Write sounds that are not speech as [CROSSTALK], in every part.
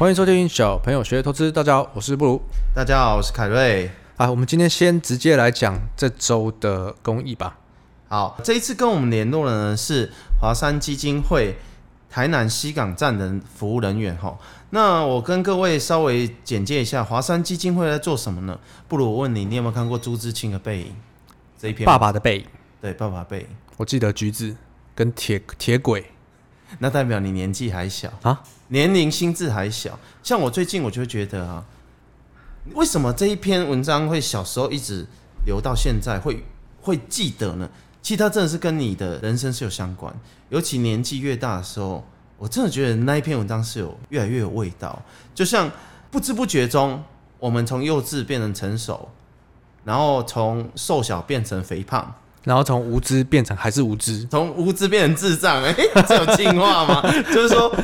欢迎收听小朋友学投资。大家好，我是布鲁。大家好，我是凯瑞。啊，我们今天先直接来讲这周的公益吧。好，这一次跟我们联络的呢是华山基金会台南西港站的服务人员哈。那我跟各位稍微简介一下华山基金会在做什么呢？不如我问你，你有没有看过朱自清的背影？这一篇爸爸的背影，对，爸爸背影。我记得橘子跟铁铁轨，那代表你年纪还小啊，年龄心智还小。像我最近我就觉得啊，为什么这一篇文章会小时候一直留到现在会会记得呢？其实它真的是跟你的人生是有相关，尤其年纪越大的时候，我真的觉得那一篇文章是有越来越有味道。就像不知不觉中，我们从幼稚变成成熟，然后从瘦小变成肥胖。然后从无知变成还是无知，从无知变成智障，哎、欸，[LAUGHS] 这有进化吗？[LAUGHS] 就是说，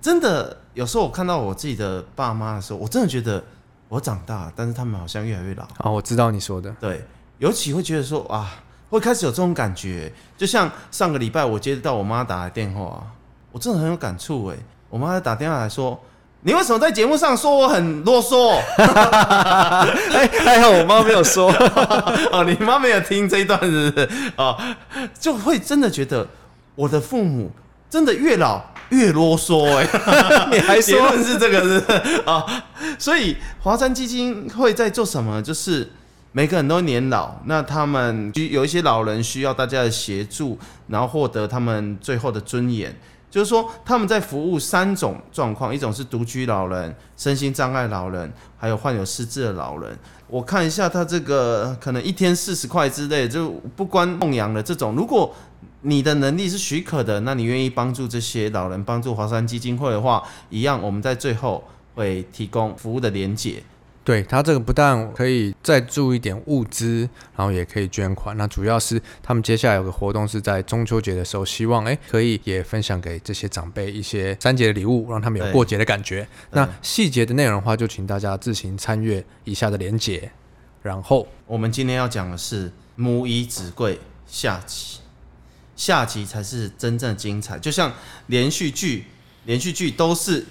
真的有时候我看到我自己的爸妈的时候，我真的觉得我长大，但是他们好像越来越老。啊，我知道你说的，对，尤其会觉得说啊，会开始有这种感觉，就像上个礼拜我接到我妈打来电话，我真的很有感触，哎，我妈打电话来说。你为什么在节目上说我很啰嗦？[LAUGHS] 哎，还好我妈没有说 [LAUGHS] 哦，你妈没有听这一段是不是？哦，就会真的觉得我的父母真的越老越啰嗦哎，[LAUGHS] 你还说论是这个是啊？哦，所以华山基金会在做什么？就是每个人都年老，那他们有一些老人需要大家的协助，然后获得他们最后的尊严。就是说，他们在服务三种状况：一种是独居老人、身心障碍老人，还有患有失智的老人。我看一下他这个，可能一天四十块之类，就不关供养的这种。如果你的能力是许可的，那你愿意帮助这些老人，帮助华山基金会的话，一样，我们在最后会提供服务的连结。对，他这个不但可以再注一点物资，然后也可以捐款。那主要是他们接下来有个活动是在中秋节的时候，希望哎可以也分享给这些长辈一些三节的礼物，让他们有过节的感觉。那细节的内容的话，就请大家自行参阅以下的连结。然后我们今天要讲的是母以子贵下集，下集才是真正精彩。就像连续剧，连续剧都是。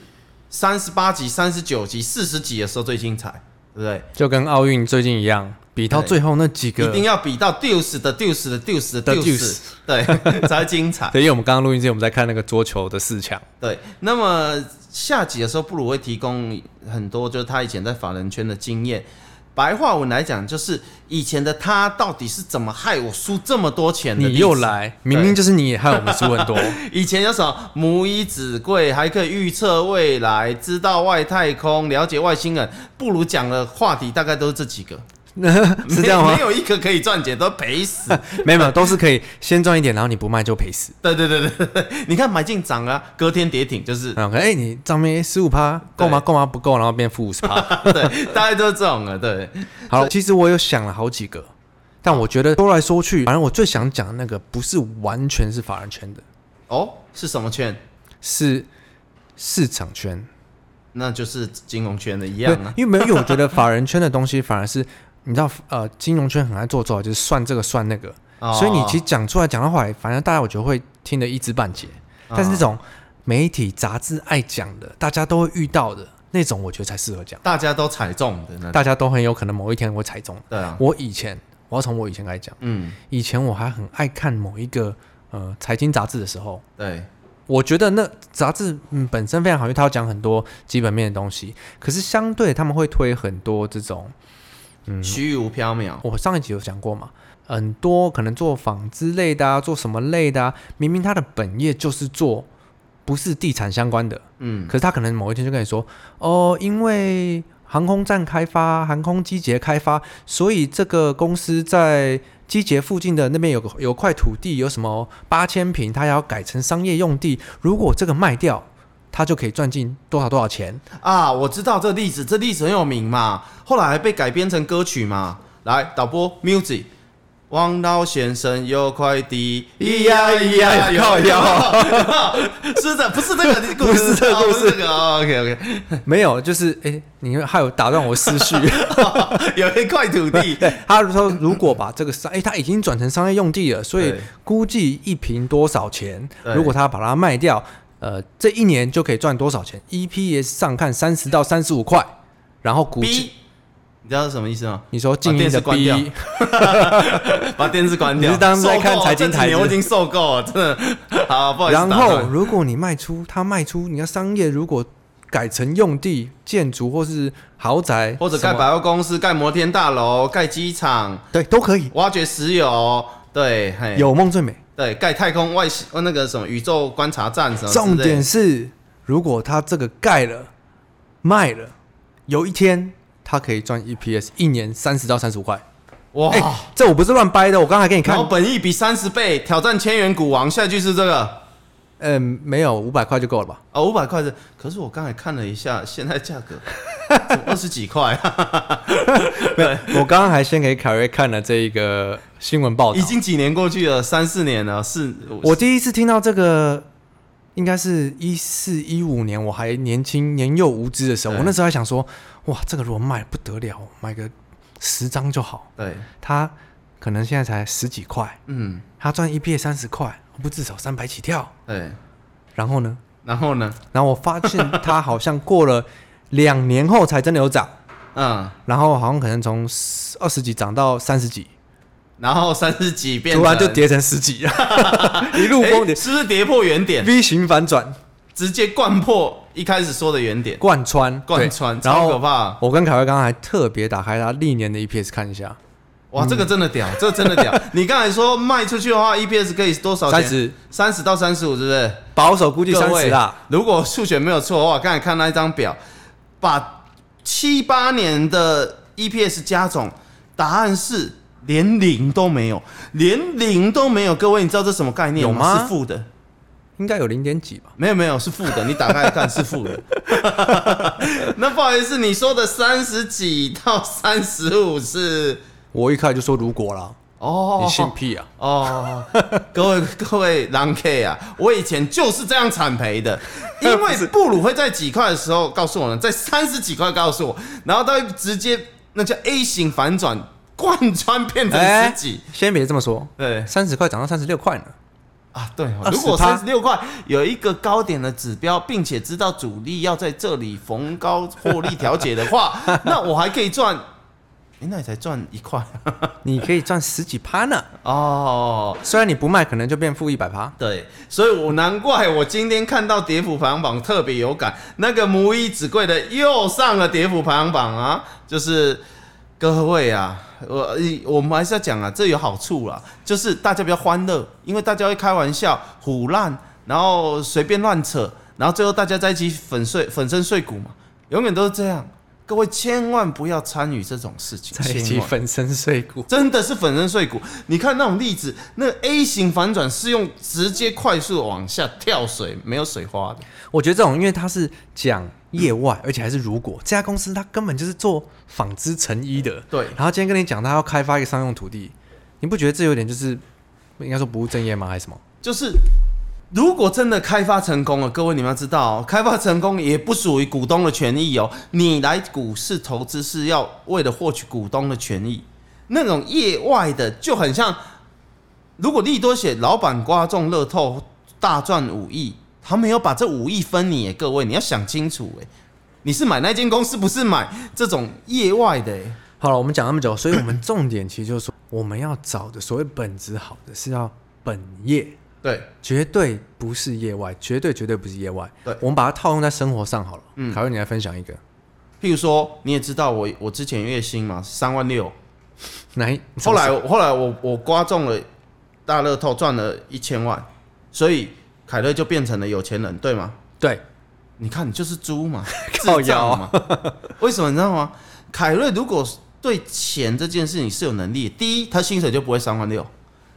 三十八集、三十九集、四十集的时候最精彩，对不对？就跟奥运最近一样，比到最后那几个，一定要比到 deuce 的 deuce 的 deuce 的 deuce，对，[LAUGHS] 才精彩。对，因为我们刚刚录音之前，我们在看那个桌球的四强。对，那么下集的时候，布鲁会提供很多，就是他以前在法人圈的经验。白话文来讲，就是以前的他到底是怎么害我输这么多钱的？你又来，明明就是你也害我们输很多。[LAUGHS] 以前有什么母以子贵，还可以预测未来，知道外太空，了解外星人，不如讲的话题大概都是这几个。[LAUGHS] 是这样吗？没有一个可以赚钱，都赔死。[LAUGHS] 没有没有，都是可以先赚一点，然后你不卖就赔死。对对对对，你看买进涨啊，隔天跌停就是。哎、欸，你账面十五趴够吗？够吗？不够，然后变负五十趴。[LAUGHS] 对，大概都是这种啊。对，好，其实我有想了好几个，但我觉得说来说去，反正我最想讲的那个不是完全是法人圈的。哦，是什么圈？是市场圈，那就是金融圈的一样啊。因为没有，因为我觉得法人圈的东西反而是。你知道，呃，金融圈很爱做做，就是算这个算那个，哦、所以你其实讲出来讲到后来，反正大家我觉得会听得一知半解。哦、但是这种媒体杂志爱讲的，大家都会遇到的那种，我觉得才适合讲。大家都踩中的，大家都很有可能某一天会踩中。对啊，我以前我要从我以前开始讲，嗯，以前我还很爱看某一个呃财经杂志的时候，对，我觉得那杂志嗯本身非常好，因为它要讲很多基本面的东西，可是相对他们会推很多这种。嗯，虚无缥缈。我上一集有讲过嘛，很多可能做纺织类的啊，做什么类的啊，明明他的本业就是做不是地产相关的，嗯，可是他可能某一天就跟你说，哦，因为航空站开发、航空机捷开发，所以这个公司在机捷附近的那边有个有块土地，有什么八千平，他要改成商业用地，如果这个卖掉。他就可以赚进多少多少钱啊！我知道这个例子，这、例子很有名嘛，后来还被改编成歌曲嘛。来，导播，music，王老先生有块地，咿呀咿呀靠腰，[LAUGHS] 是的，不是这个故事，不是这个故事，这个、哦、OK OK，没有，就是哎，你还有打断我思绪，[LAUGHS] 有一块土地，[LAUGHS] 他说如果把这个商，哎，他已经转成商业用地了，所以估计一平多少钱？如果他把它卖掉。呃，这一年就可以赚多少钱？EPS 上看三十到三十五块，然后股 B，你知道是什么意思吗？你说静音的 B，电 [LAUGHS] 把电视关掉。你是当时在看财经台，我已经受够了，真的。好，不好意思。然后，如果你卖出，他卖出，你要商业如果改成用地建筑，或是豪宅，或者盖百货公司、盖摩天大楼、盖机场，对，都可以。挖掘石油，对，有梦最美。对，盖太空外星那个什么宇宙观察站什么。重点是，如果他这个盖了卖了，有一天他可以赚 EPS，一年三十到三十五块。哇、欸，这我不是乱掰的，我刚才给你看。然后本益比三十倍，挑战千元股王，下一句是这个。嗯，没有五百块就够了吧？啊、哦，五百块是，可是我刚才看了一下，现在价格 [LAUGHS] 二十几块。[LAUGHS] 对，我刚刚还先给凯瑞看了这一个新闻报道，已经几年过去了，三四年了。是，我第一次听到这个，应该是一四一五年，我还年轻年幼无知的时候，我那时候还想说，哇，这个如果卖不得了，买个十张就好。对，他可能现在才十几块，嗯，他赚 EPS 三十块。不至少三百起跳，对，然后呢？然后呢？然后我发现他好像过了两年后才真的有涨，嗯，然后好像可能从二十几涨到三十几，然后三十几变突然就跌成十几，[LAUGHS] 一路崩跌，是不是跌破原点？V 型反转，直接贯破一开始说的原点，贯穿，贯穿，超可怕！我跟凯威刚刚还特别打开他历年的 EPS 看一下。哇，这个真的屌，这个真的屌！[LAUGHS] 你刚才说卖出去的话，EPS 可以多少钱？三十，三十到三十五，是不是？保守估计三十啦。如果数学没有错的话，刚才看那一张表，把七八年的 EPS 加总，答案是连零都没有，连零都没有。各位，你知道这什么概念吗？有吗？是负的，应该有零点几吧？没有没有，是负的。你打开来看是负的。[LAUGHS] 那不好意思，你说的三十几到三十五是？我一开始就说如果了哦，你信屁啊哦！各位各位狼 K 啊，我以前就是这样惨赔的，因为布鲁会在几块的时候告诉我呢，在三十几块告诉我，然后他直接那叫 A 型反转贯穿变成十几。欸、先别这么说，对，三十块涨到三十六块呢。啊，对，如果三十六块有一个高点的指标，并且知道主力要在这里逢高获利调节的话，那我还可以赚。那你才赚一块，[LAUGHS] 你可以赚十几趴呢。哦，虽然你不卖，可能就变负一百趴。对，所以我难怪我今天看到跌幅排行榜特别有感。那个母以子贵的又上了跌幅排行榜啊！就是各位啊，我我们还是要讲啊，这有好处啦，就是大家比较欢乐，因为大家会开玩笑、唬烂，然后随便乱扯，然后最后大家在一起粉碎、粉身碎骨嘛，永远都是这样。各位千万不要参与这种事情，在一起粉身碎骨，真的是粉身碎骨。你看那种例子，那 A 型反转是用直接快速往下跳水，没有水花的。我觉得这种，因为它是讲业外，而且还是如果这家公司它根本就是做纺织成衣的，对。然后今天跟你讲，他要开发一个商用土地，你不觉得这有点就是应该说不务正业吗？还是什么？就是。如果真的开发成功了，各位你们要知道，开发成功也不属于股东的权益哦。你来股市投资是要为了获取股东的权益，那种业外的就很像，如果利多写老板刮中乐透大赚五亿，他没有把这五亿分你，各位你要想清楚诶，你是买那间公司，不是买这种业外的。好了，我们讲那么久，所以我们重点其实就是说，我们要找的所谓本质好的是要本业。对，绝对不是业外，绝对绝对不是业外。对，我们把它套用在生活上好了。嗯，凯瑞，你来分享一个。譬如说，你也知道我我之前月薪嘛，三万六。来，后来后来我我刮中了大乐透，赚了一千万，所以凯瑞就变成了有钱人，对吗？对，你看你就是猪嘛，[LAUGHS] 靠腰嘛。为什么你知道吗？凯瑞如果对钱这件事情是有能力，第一，他薪水就不会三万六；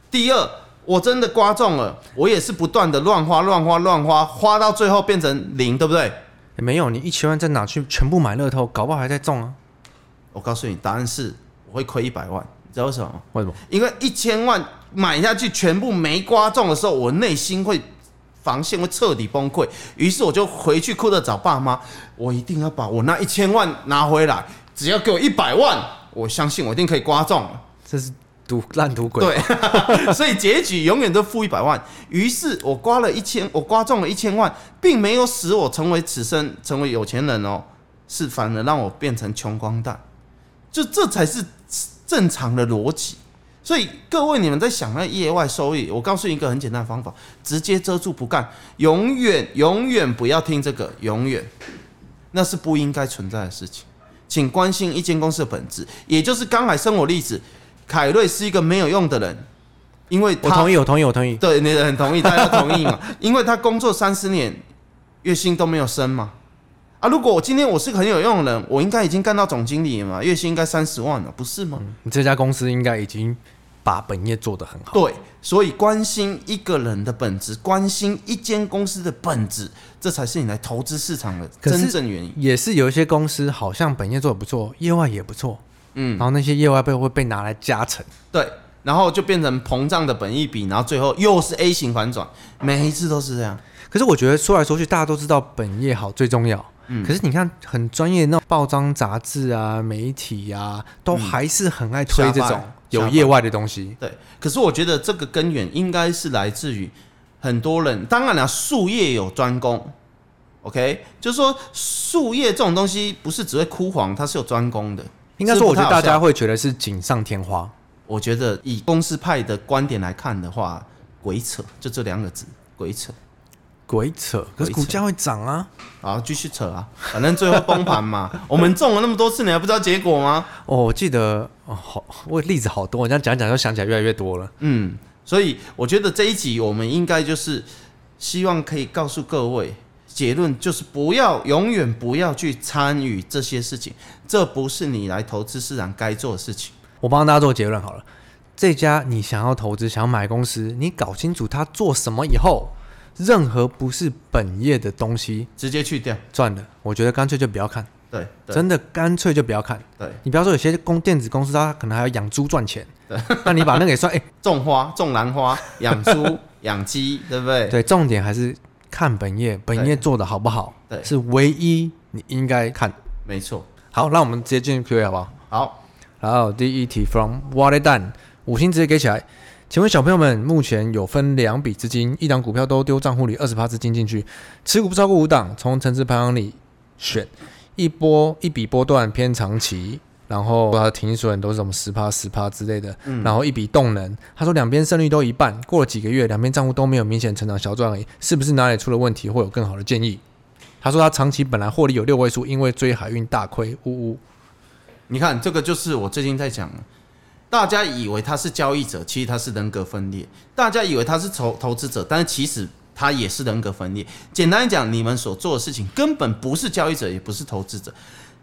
第二。我真的刮中了，我也是不断的乱花乱花乱花，花到最后变成零，对不对？欸、没有，你一千万再拿去全部买乐透，搞不好还在中啊！我告诉你，答案是我会亏一百万，你知道为什么吗？为什么？因为一千万买下去全部没刮中的时候，我内心会防线会彻底崩溃，于是我就回去哭着找爸妈，我一定要把我那一千万拿回来，只要给我一百万，我相信我一定可以刮中。这是。赌烂赌鬼。对，[LAUGHS] 所以结局永远都负一百万。于是我刮了一千，我刮中了一千万，并没有使我成为此生成为有钱人哦，是反而让我变成穷光蛋。就这才是正常的逻辑。所以各位，你们在想那业外收益，我告诉你一个很简单的方法：直接遮住不干，永远永远不要听这个，永远，那是不应该存在的事情。请关心一间公司的本质，也就是刚才生活例子，凯瑞是一个没有用的人，因为他我同意，我同意，我同意，对，你很同意，大家同意嘛？[LAUGHS] 因为他工作三十年，月薪都没有升嘛。啊，如果我今天我是个很有用的人，我应该已经干到总经理了嘛，月薪应该三十万了，不是吗？嗯，你这家公司应该已经。把本业做得很好，对，所以关心一个人的本质，关心一间公司的本质，这才是你来投资市场的真正原因。也是有一些公司好像本业做得不错，业外也不错，嗯，然后那些业外被会被拿来加成，对，然后就变成膨胀的本益比，然后最后又是 A 型反转，每一次都是这样。可是我觉得说来说去，大家都知道本业好最重要。嗯，可是你看，很专业的那种报章杂志啊、媒体啊，都还是很爱推这种有业外的东西。对，可是我觉得这个根源应该是来自于很多人。当然了，术业有专攻，OK，就是说术业这种东西不是只会枯黄，它是有专攻的。应该说，我觉得大家会觉得是锦上添花。我觉得以公司派的观点来看的话，鬼扯，就这两个字，鬼扯。鬼扯，可是股价会涨啊！啊，继续扯啊，反正最后崩盘嘛。[LAUGHS] 我们中了那么多次，你还不知道结果吗？哦，我记得哦，好，我例子好多，我这样讲讲就想起来越来越多了。嗯，所以我觉得这一集我们应该就是希望可以告诉各位结论，就是不要永远不要去参与这些事情，这不是你来投资市场该做的事情。我帮大家做结论好了，这家你想要投资、想要买公司，你搞清楚他做什么以后。任何不是本业的东西，直接去掉，赚的。我觉得干脆就不要看。对，对真的干脆就不要看。对，你比方说有些公电子公司，它可能还要养猪赚钱。对，那你把那个也算，哎、欸，[LAUGHS] 种花、种兰花、养猪、[LAUGHS] 养鸡，对不对？对，重点还是看本业，本业做的好不好？对，是唯一你应该看。没错。好，那我们直接进入 Q&A 好不好？好。然后第一题，From Wallet Dan，五星直接给起来。请问小朋友们，目前有分两笔资金，一档股票都丢账户里，二十趴资金进去，持股不超过五档，从层次排行里选一波一笔波段偏长期，然后他的停损都是什么十趴十趴之类的，嗯、然后一笔动能，他说两边胜率都一半，过了几个月，两边账户都没有明显成长小赚而已，是不是哪里出了问题，会有更好的建议？他说他长期本来获利有六位数，因为追海运大亏，呜呜。你看这个就是我最近在讲。大家以为他是交易者，其实他是人格分裂；大家以为他是投投资者，但是其实他也是人格分裂。简单讲，你们所做的事情根本不是交易者，也不是投资者。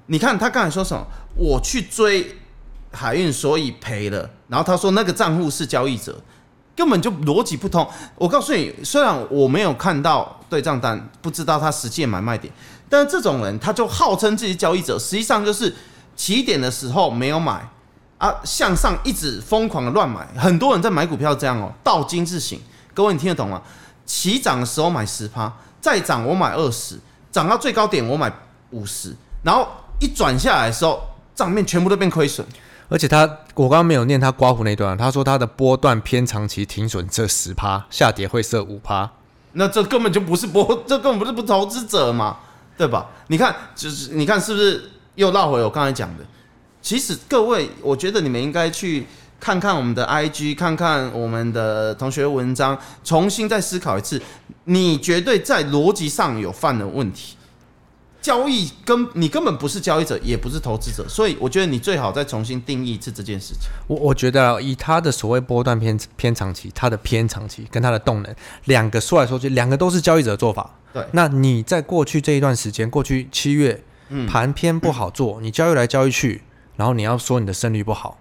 你看他刚才说什么？我去追海运，所以赔了。然后他说那个账户是交易者，根本就逻辑不通。我告诉你，虽然我没有看到对账单，不知道他实际买卖点，但是这种人他就号称自己交易者，实际上就是起点的时候没有买。啊，向上一直疯狂的乱买，很多人在买股票这样哦，倒金字形。各位你听得懂吗？起涨的时候买十趴，再涨我买二十，涨到最高点我买五十，然后一转下来的时候，账面全部都变亏损。而且他，我刚刚没有念他刮胡那段，他说他的波段偏长期停损这十趴，下跌会设五趴，那这根本就不是波，[LAUGHS] 这根本不是不投资者嘛，对吧？你看，就是你看是不是又绕回我刚才讲的？其实各位，我觉得你们应该去看看我们的 IG，看看我们的同学文章，重新再思考一次。你绝对在逻辑上有犯了问题。交易根，你根本不是交易者，也不是投资者，所以我觉得你最好再重新定义一次这件事情。我我觉得以他的所谓波段偏偏长期，他的偏长期跟他的动能两个说来说去，两个都是交易者的做法。对，那你在过去这一段时间，过去七月，盘偏不好做，嗯、你交易来交易去。然后你要说你的胜率不好，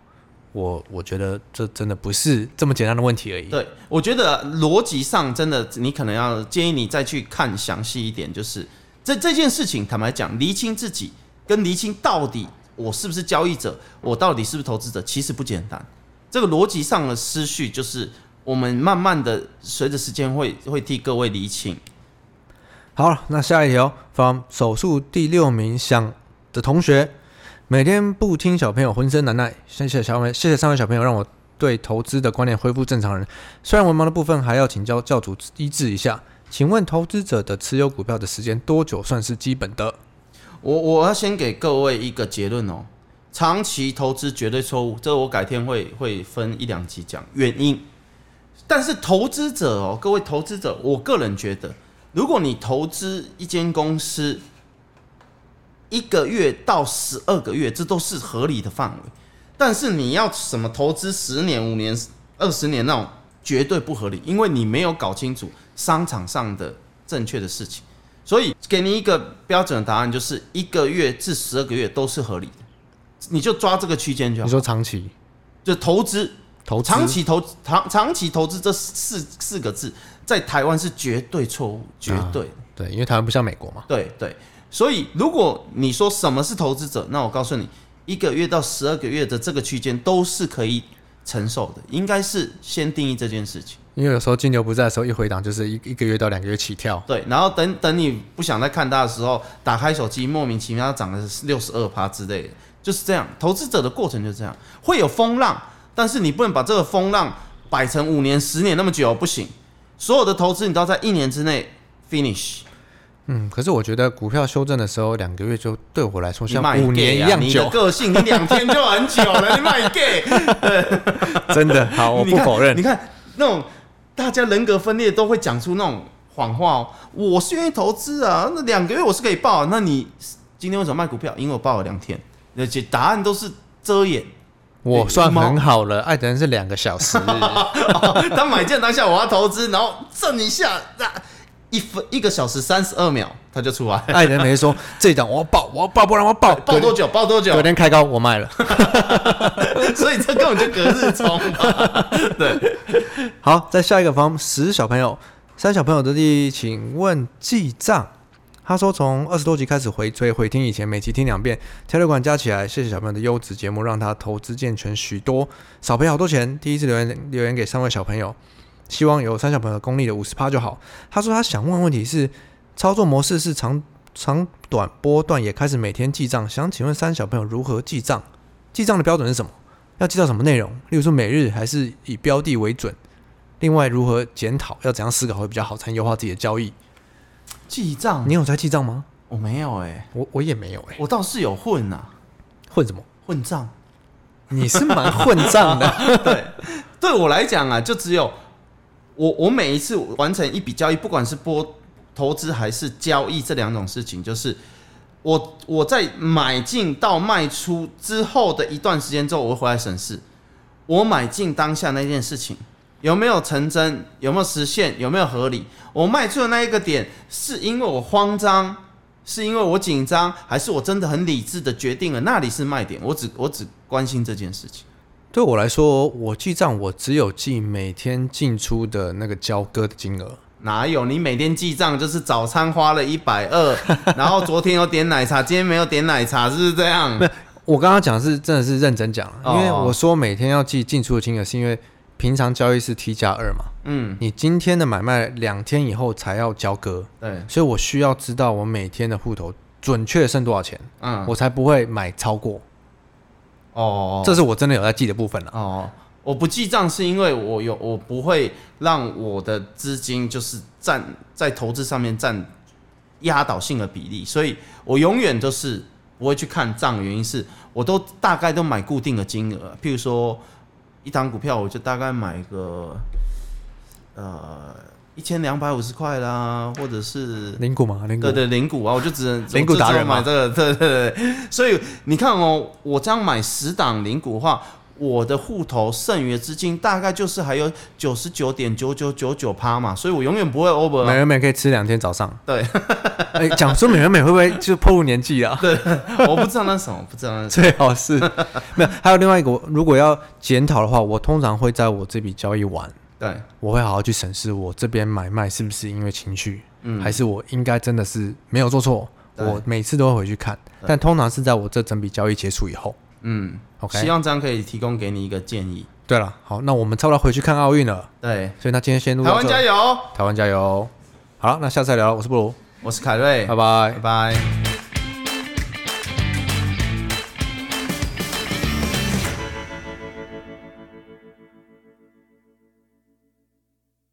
我我觉得这真的不是这么简单的问题而已。对，我觉得逻辑上真的，你可能要建议你再去看详细一点，就是这这件事情，坦白讲，厘清自己跟厘清到底我是不是交易者，我到底是不是投资者，其实不简单。这个逻辑上的思绪，就是我们慢慢的随着时间会会替各位厘清。好了，那下一条，from 手术第六名想的同学。每天不听小朋友浑身难耐，谢谢小美，谢谢三位小朋友让我对投资的观念恢复正常人。虽然文盲的部分还要请教教主医治一下，请问投资者的持有股票的时间多久算是基本的？我我要先给各位一个结论哦，长期投资绝对错误，这我改天会会分一两集讲原因。但是投资者哦，各位投资者，我个人觉得，如果你投资一间公司，一个月到十二个月，这都是合理的范围。但是你要什么投资十年、五年、二十年那种，绝对不合理，因为你没有搞清楚商场上的正确的事情。所以给你一个标准的答案，就是一个月至十二个月都是合理的，你就抓这个区间就好。你说长期，就投资、投资长期投长长期投资这四四个字，在台湾是绝对错误，绝对、啊、对，因为台湾不像美国嘛。对对。所以，如果你说什么是投资者，那我告诉你，一个月到十二个月的这个区间都是可以承受的，应该是先定义这件事情。因为有时候金牛不在的时候，一回档就是一一个月到两个月起跳。对，然后等等你不想再看它的时候，打开手机莫名其妙涨了六十二趴之类的，就是这样。投资者的过程就是这样，会有风浪，但是你不能把这个风浪摆成五年、十年那么久，不行。所有的投资你都要在一年之内 finish。嗯，可是我觉得股票修正的时候，两个月就对我来说像五年一样久。你的个性，你两天就很久了，[LAUGHS] 你卖 gay。真的好，我不否认。你看那种大家人格分裂都会讲出那种谎话哦。我是愿意投资啊，那两个月我是可以报。那你今天为什么卖股票？因为我报了两天，而且答案都是遮掩。我算很好了，爱的人是两个小时。[LAUGHS] 当买进当下我要投资，然后震一下。一分一个小时三十二秒，他就出来。爱人没说这一档我要爆，我要爆，不然我要爆，[LAUGHS] 爆多久？爆多久？昨天开高，我卖了。[LAUGHS] 所以这根本就隔日冲。[LAUGHS] 对，好，再下一个方十小朋友，三小朋友的第一，请问记账。他说从二十多集开始回追回听以前每集听两遍，条列管加起来，谢谢小朋友的优质节目，让他投资健全许多，少赔好多钱。第一次留言留言给三位小朋友。希望有三小朋友功力的五十趴就好。他说他想问问题是，操作模式是长长短波段也开始每天记账，想请问三小朋友如何记账？记账的标准是什么？要记到什么内容？例如说每日还是以标的为准？另外如何检讨？要怎样思考会比较好，才能优化自己的交易？记账？你有在记账吗？我没有哎、欸，我我也没有哎、欸，我倒是有混呐、啊，混什么？混账？你是蛮混账的。[LAUGHS] 对，对我来讲啊，就只有。我我每一次完成一笔交易，不管是波投资还是交易这两种事情，就是我我在买进到卖出之后的一段时间之后，我会回来审视我买进当下那件事情有没有成真，有没有实现，有没有合理。我卖出的那一个点是因为我慌张，是因为我紧张，还是我真的很理智的决定了那里是卖点？我只我只关心这件事情。对我来说，我记账我只有记每天进出的那个交割的金额。哪有？你每天记账就是早餐花了一百二，然后昨天有点奶茶，今天没有点奶茶，是不是这样？没有，我刚刚讲的是真的是认真讲，因为我说每天要记进出的金额，是因为平常交易是 T 加二嘛。嗯。你今天的买卖两天以后才要交割，对，所以我需要知道我每天的户头准确剩多少钱，嗯，我才不会买超过。哦，这是我真的有在记的部分了。哦，我不记账是因为我有我不会让我的资金就是占在投资上面占压倒性的比例，所以我永远都是不会去看账。原因是我都大概都买固定的金额，譬如说一档股票，我就大概买个呃。一千两百五十块啦，或者是零股嘛，零股，对对，零股啊，我就只能零股达人买这个，对对对。所以你看哦，我这样买十档零股的话，我的户头剩余的资金大概就是还有九十九点九九九九趴嘛，所以我永远不会 over。美而美可以吃两天早上。对，[LAUGHS] 哎，讲说美而美会不会就破入年纪啊？[LAUGHS] 对，我不知道那什么，不知道那 [LAUGHS] 最好是没有。还有另外一个，如果要检讨的话，我通常会在我这笔交易完。对，我会好好去审视我这边买卖是不是因为情绪，嗯，还是我应该真的是没有做错。我每次都会回去看，但通常是在我这整笔交易结束以后。嗯，OK，希望这样可以提供给你一个建议。对了，好，那我们差不多回去看奥运了。对，所以那今天先录。台湾加油！台湾加油！好了，那下次再聊。我是布鲁，我是凯瑞，拜拜，拜拜。